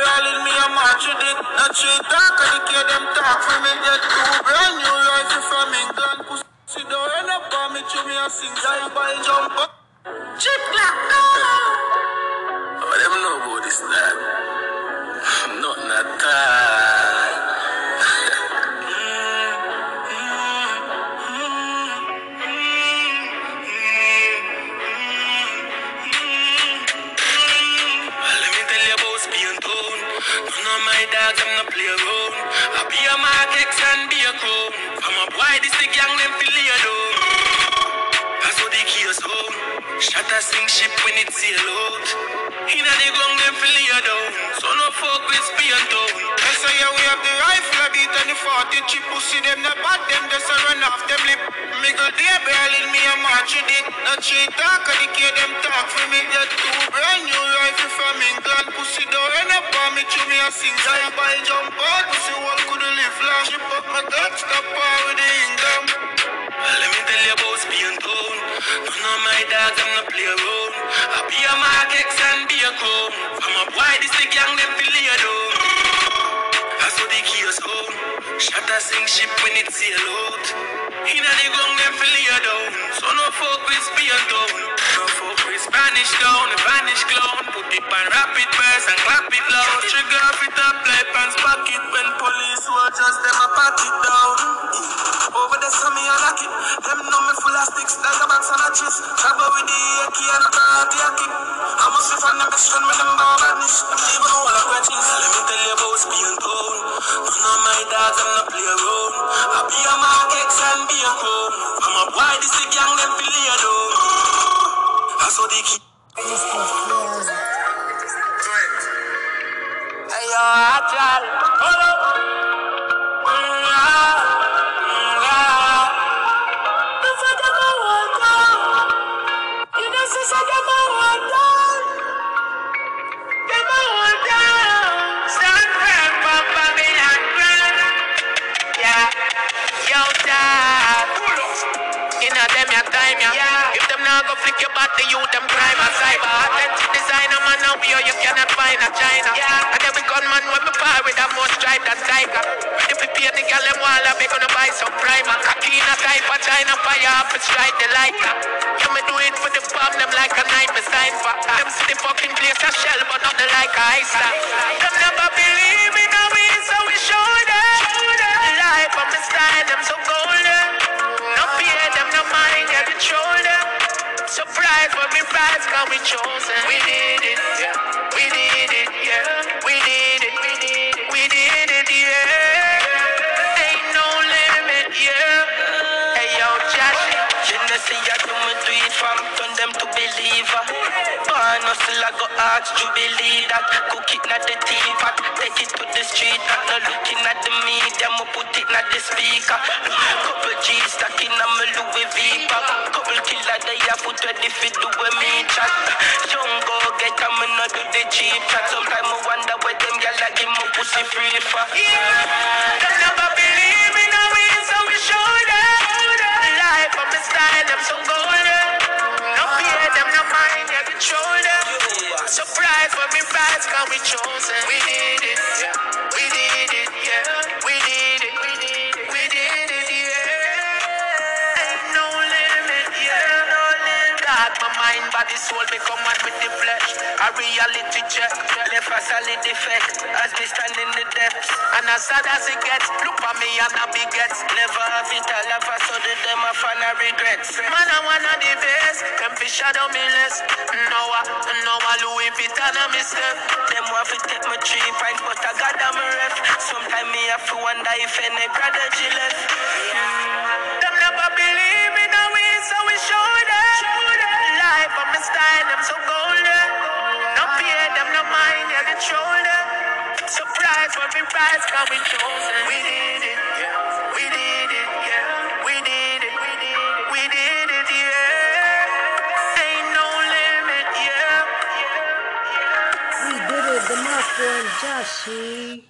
Girl in me a match with it. Not cheat talk, I care them talk for me. Get two brand new rifle from England. Pussy don't end up on me, to me a sing. Boy jump up. Chip a sink ship when it sail out. Inna the gun, them feel lay down. So no fuck with Spain town. They say yeah, we have the rifle, I beat on the 40 chip. Pussy them not bad, them just a run off them lip. Miggle girl in me a match with it. Not cheat talk, I care them talk for me. Get two brand new rifle from England. Pussy don't end up on me, to me a sing. Guy boy jump out, pussy one could live long. Chip up my gut, stop power with the England. Of my dogs, them no play around. I be a Mark X and be a I'm a boy, this the gang, them feel lay down. That's what the keys home. Shut a sink ship when it sail out. Inna the gun, them feel lay down. So no fuck with Spain town. No fuck with Spanish town, the Spanish clown. Put it on rapid burst and clap it loud. Trigger off it up like pants pocket when police will just them a pat it down. The I it. Know me full of sticks like a box and. Travel with the AK and kick. I must be from the best friend with them ball badness. Them leave a whole of. Let me tell you about Spain town. None of my dogs, them no play around. I be a Mark X and be a crown. From a boy, this the gang, them feel lay down. That's what they keep. Hey, yo. Hold up. Flick your body, you them crime a cyber. Authentic designer, man, now you you cannot find a China. Yeah. And every gunman when me par with a more stripe than tiger. Ready to pay the gal them wall, I gonna buy some primer. Kakina type of China fire up and strike the lighter. Yeah, me do it for the bomb, them like a nine me sign for. Them see the fucking place a shell, but nothing like a ice Them never believe in how we so we show them. Surprise, but we rise, cause we chosen. We did it, yeah. We did it, yeah. We did it, we did it, we did it, yeah. Ain't no limit, yeah. Hey, yo, Josh. You know, see, I do me do it from turn them to believer. Born hustle, I go ask to believe that. Cook it not the teapot, take it to the street. Not no looking at the media, me put it not the speaker. Couple G's stuck in a me Louis V. Couple killer put ready fi do with me chat. Young go get a me no do the cheap chat. Sometimes I wonder where them gyal a give me pussy free for. They never believe in how we so we show them. Life on the style, them so golden. No fear them, no mind, yeah, control them. Surprise when we rise, cause we chosen. Body, soul become one with the flesh. A reality check. Left a solid effect as we stand in the depths. And as sad as it gets, look for me and I be gets. Never have it all of a sudden them a fan of regrets. Man, I wanna the best. Them fish shadow me less. No, I, no, I Louis Vuitton and me step. Them want to take my three pints, but I got them ref. Sometimes me have to wonder if any strategy left. Hmm. Them never believe in how we, so we show them. Style, so golden. No fear them, no mind, yeah. Surprise when we rise, cause we chosen. We did it, yeah. We did it, yeah. We did it, we did it, we did it, yeah. Ain't no limit, yeah. We did it, the Marco and Joshy.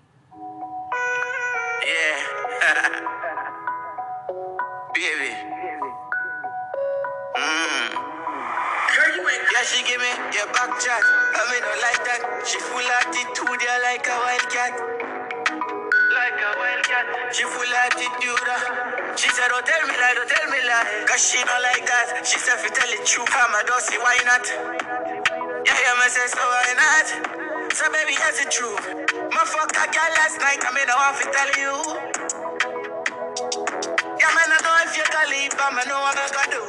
Baby, here's the truth. My fuck a girl last night, I mean, I want to tell you. Yeah, man, I know if you can leave, but I know what I gotta do.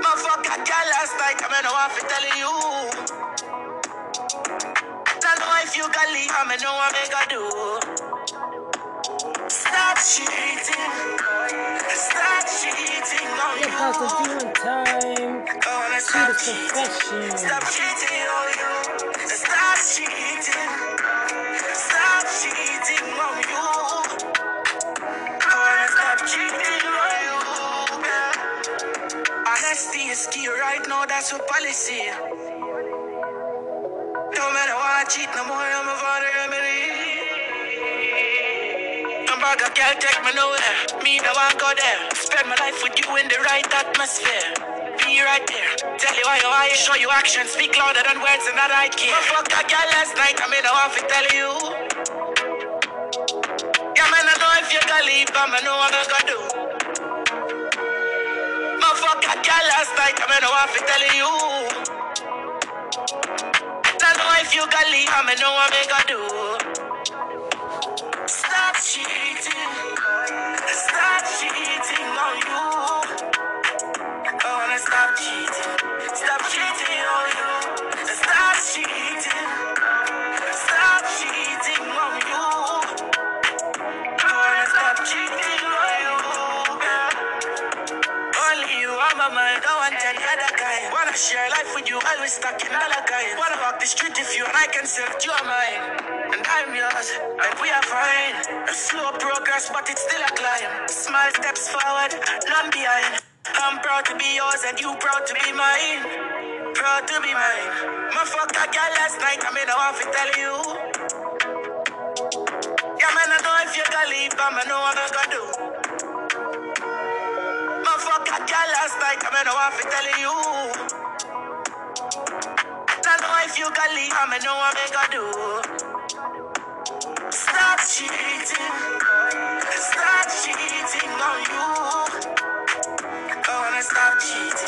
My fuck a girl last night, I mean, I want to tell you. I know if you can leave, I know what I gotta do. Stop cheating. Stop cheating on you. hop continuing time. Stop cheating. Stop cheating on you. Right now, that's your policy. Don't matter why I cheat no more, I'm a father remedy. I'm back, a girl take eh. me nowhere. Me no want go there. Spend my life with you in the right atmosphere. Be right there. Tell you why you are. Show you action. Speak louder than words and that I care. I fucked a girl last night. I mean, I want to tell you. Yeah, man, I know if you can leave, but I know what I'm gonna do. Last night. I mean, I want to tell you. I know if you can leave, I know what I gotta do. Always stuck in dollar guy. Wanna walk the street if you and I can select you are mine. And I'm yours, and we are fine. A slow progress, but it's still a climb. Small steps forward, none behind. I'm proud to be yours, and you proud to be mine. Proud to be mine. My fuck a girl last night, I mean, I want to tell you. Yeah, man, I know if you can leave, but I know what I gotta do. My fuck a girl last night, I mean, I want to tell you. If you can leave, I'ma know what I'ma do. Stop cheating. Stop cheating on you. I wanna stop cheating.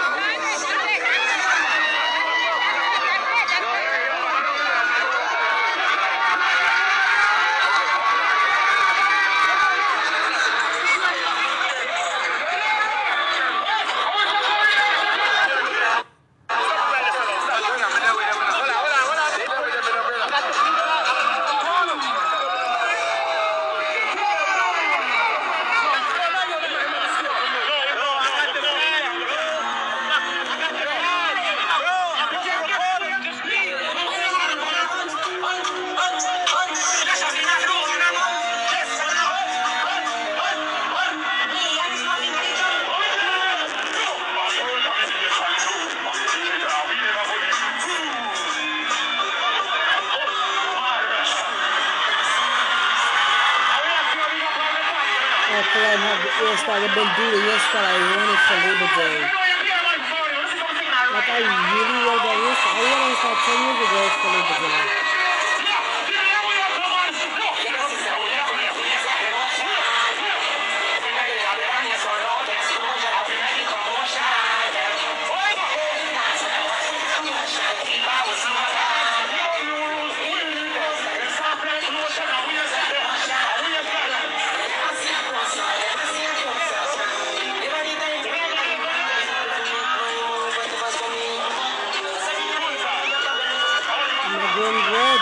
win win.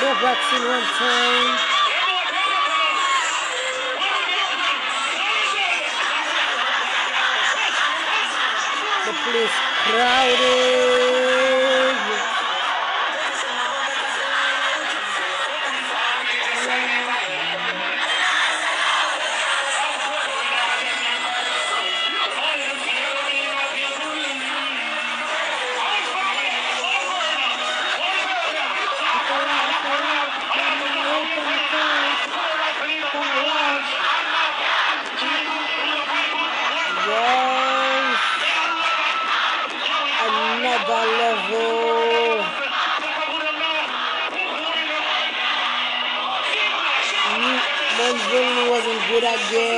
More backs in one time. The place crowded. Segura, gay.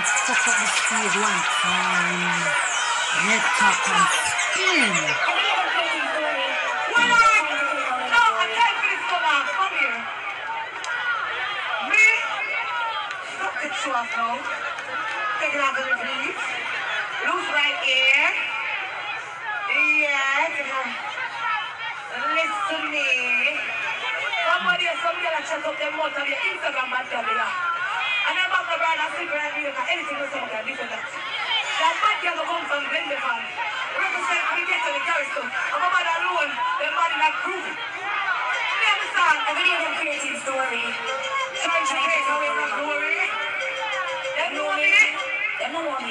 and set up the stage one time. Red top and spin. Show off now. Take another breathe. Loose right ear. Yeah, take a... Listen me. Somebody somebody that shut up their mouth your Instagram and tell. Lord has still right here. Anything was something different. That bad girl come from Bendefan. Represent me get to the garrison. I'm a man alone. The man in a group. Me and the song. I'm going to story. Trying to make away from glory. They know me. They know me.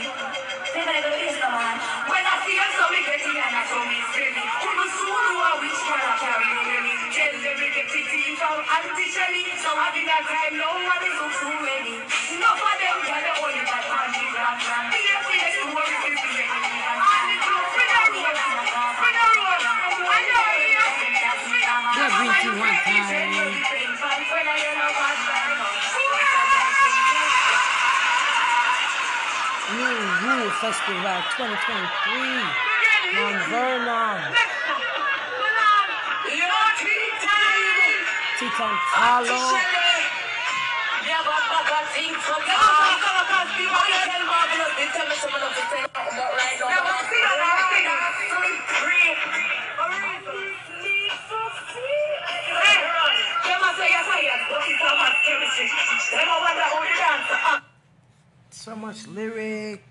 They know the best man. When I see them, so me get in and I show me screaming. Who knows who know how which carry me. Tell them we get it in from Auntie Shelly. So having a time. Festival 2023 Mount Vernon. Titan Talo. So much lyric.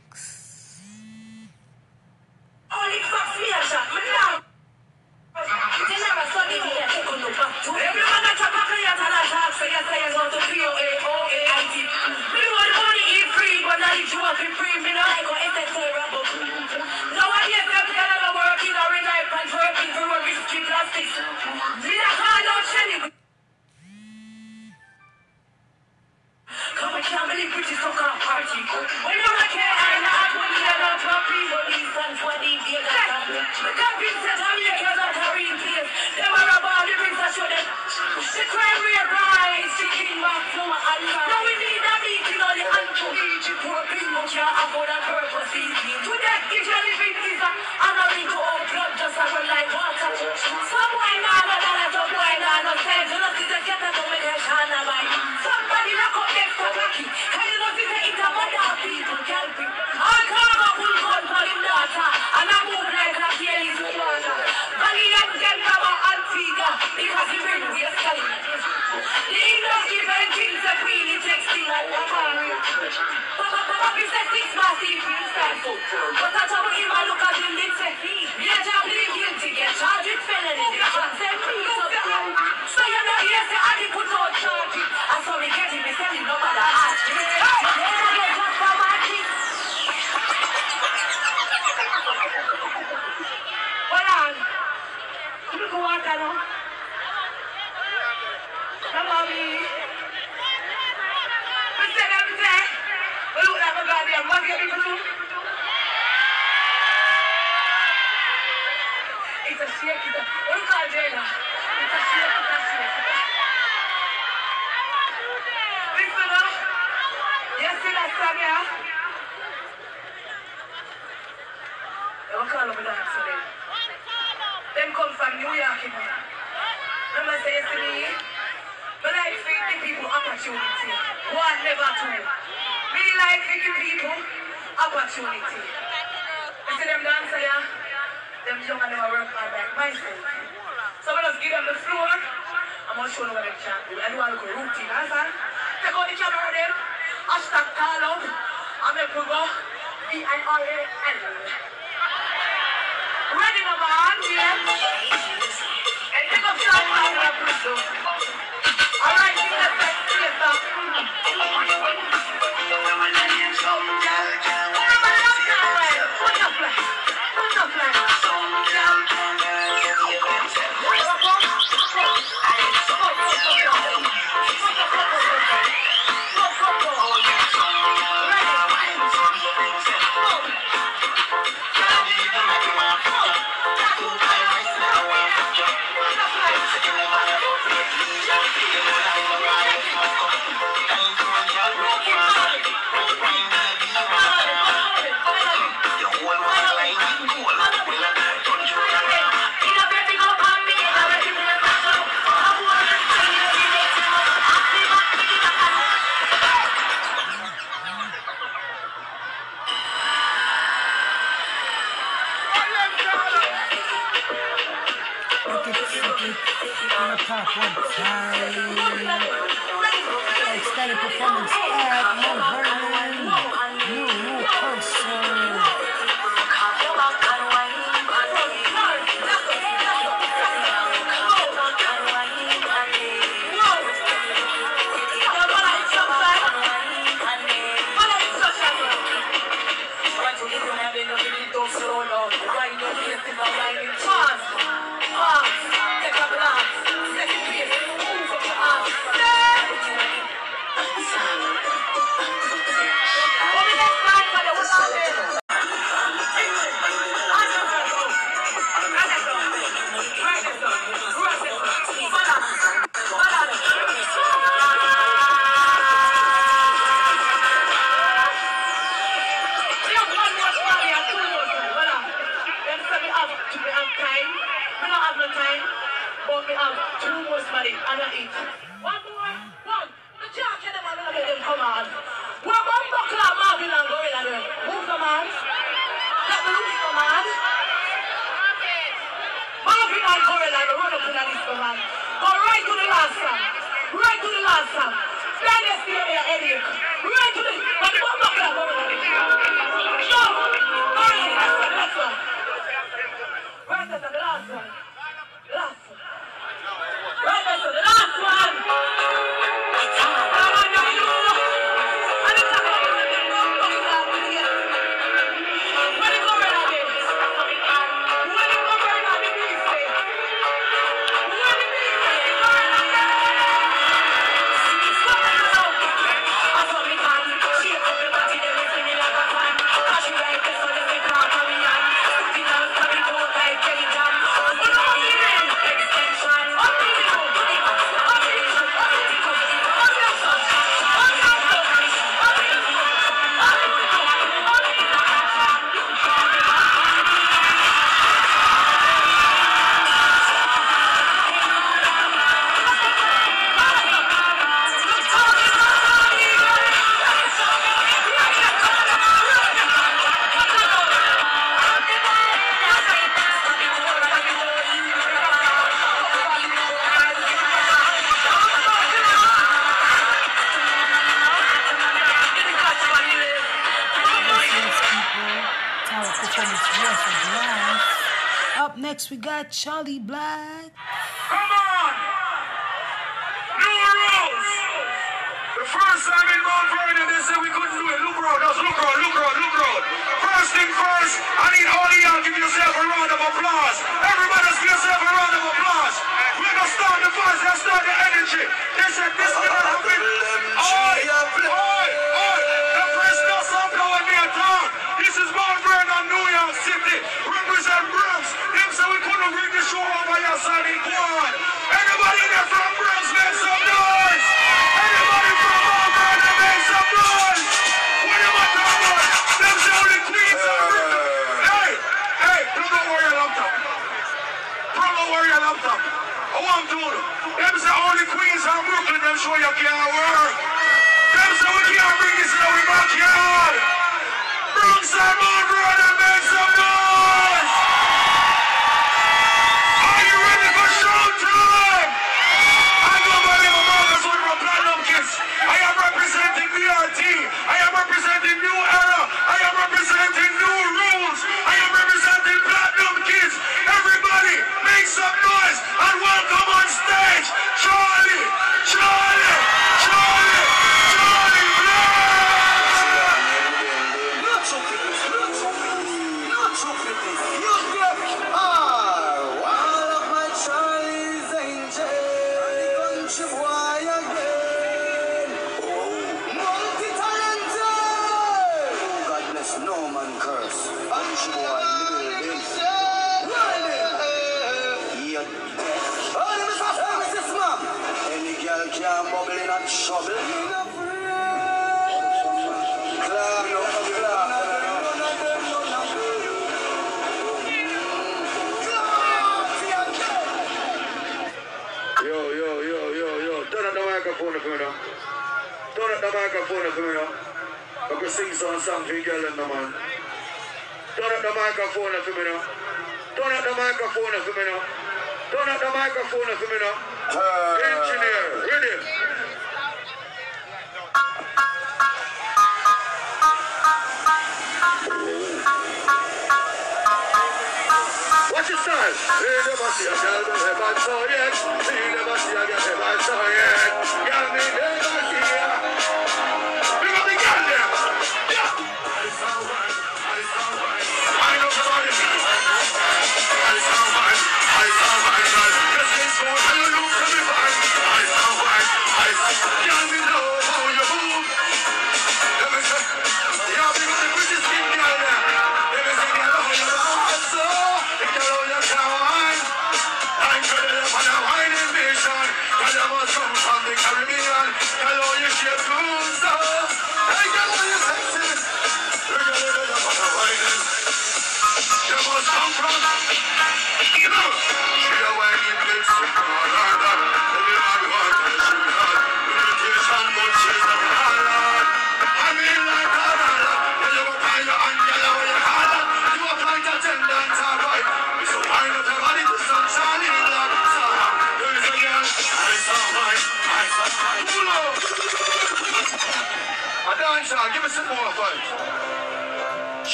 pájaro. On the top one time. Extended performance at Mount Vernon. New Concert. Charlie Black.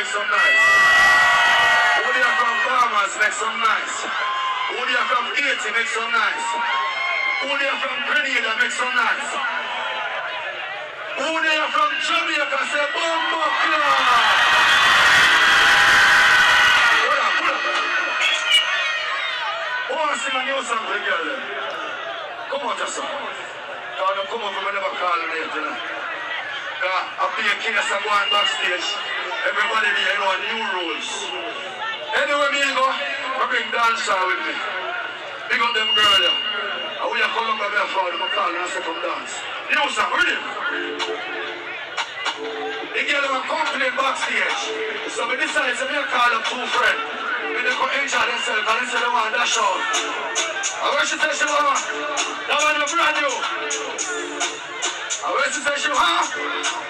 make some noise. Who from Farmers, make some noise. Who there from Haiti, make some noise. Who there from Grenada, make some noise. Who there from Jamaica, say Bombo Hold. Who wants to sing a new song for the girl? Come on, Jessa. Come on, come on, come on, never call later. I'll be a king of someone backstage. Everybody be in know, new rules. Anyway, me go, I bring dancer with me. Pick up them girls. there. And we are coming up here for them, call and set come dance. You know, sir, really? The girl was complaining backstage. So we decided to make a call of two friends. We didn't go injure themselves and they said they want that show. I wish you tell you, mama, that one was brand new. I wish you tell you, huh?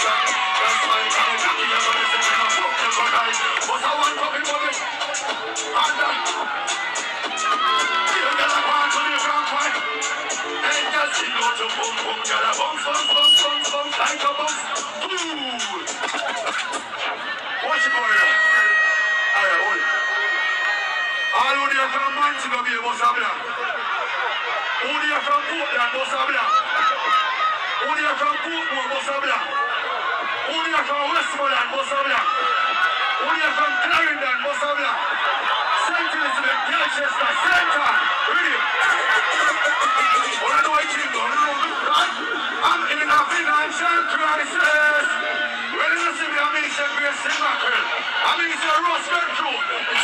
Sablan? From Portmore from Westmoreland from Clarendon? St. Elizabeth, I think? I'm in a financial crisis. When you see me, I'm in a I'm in a rust.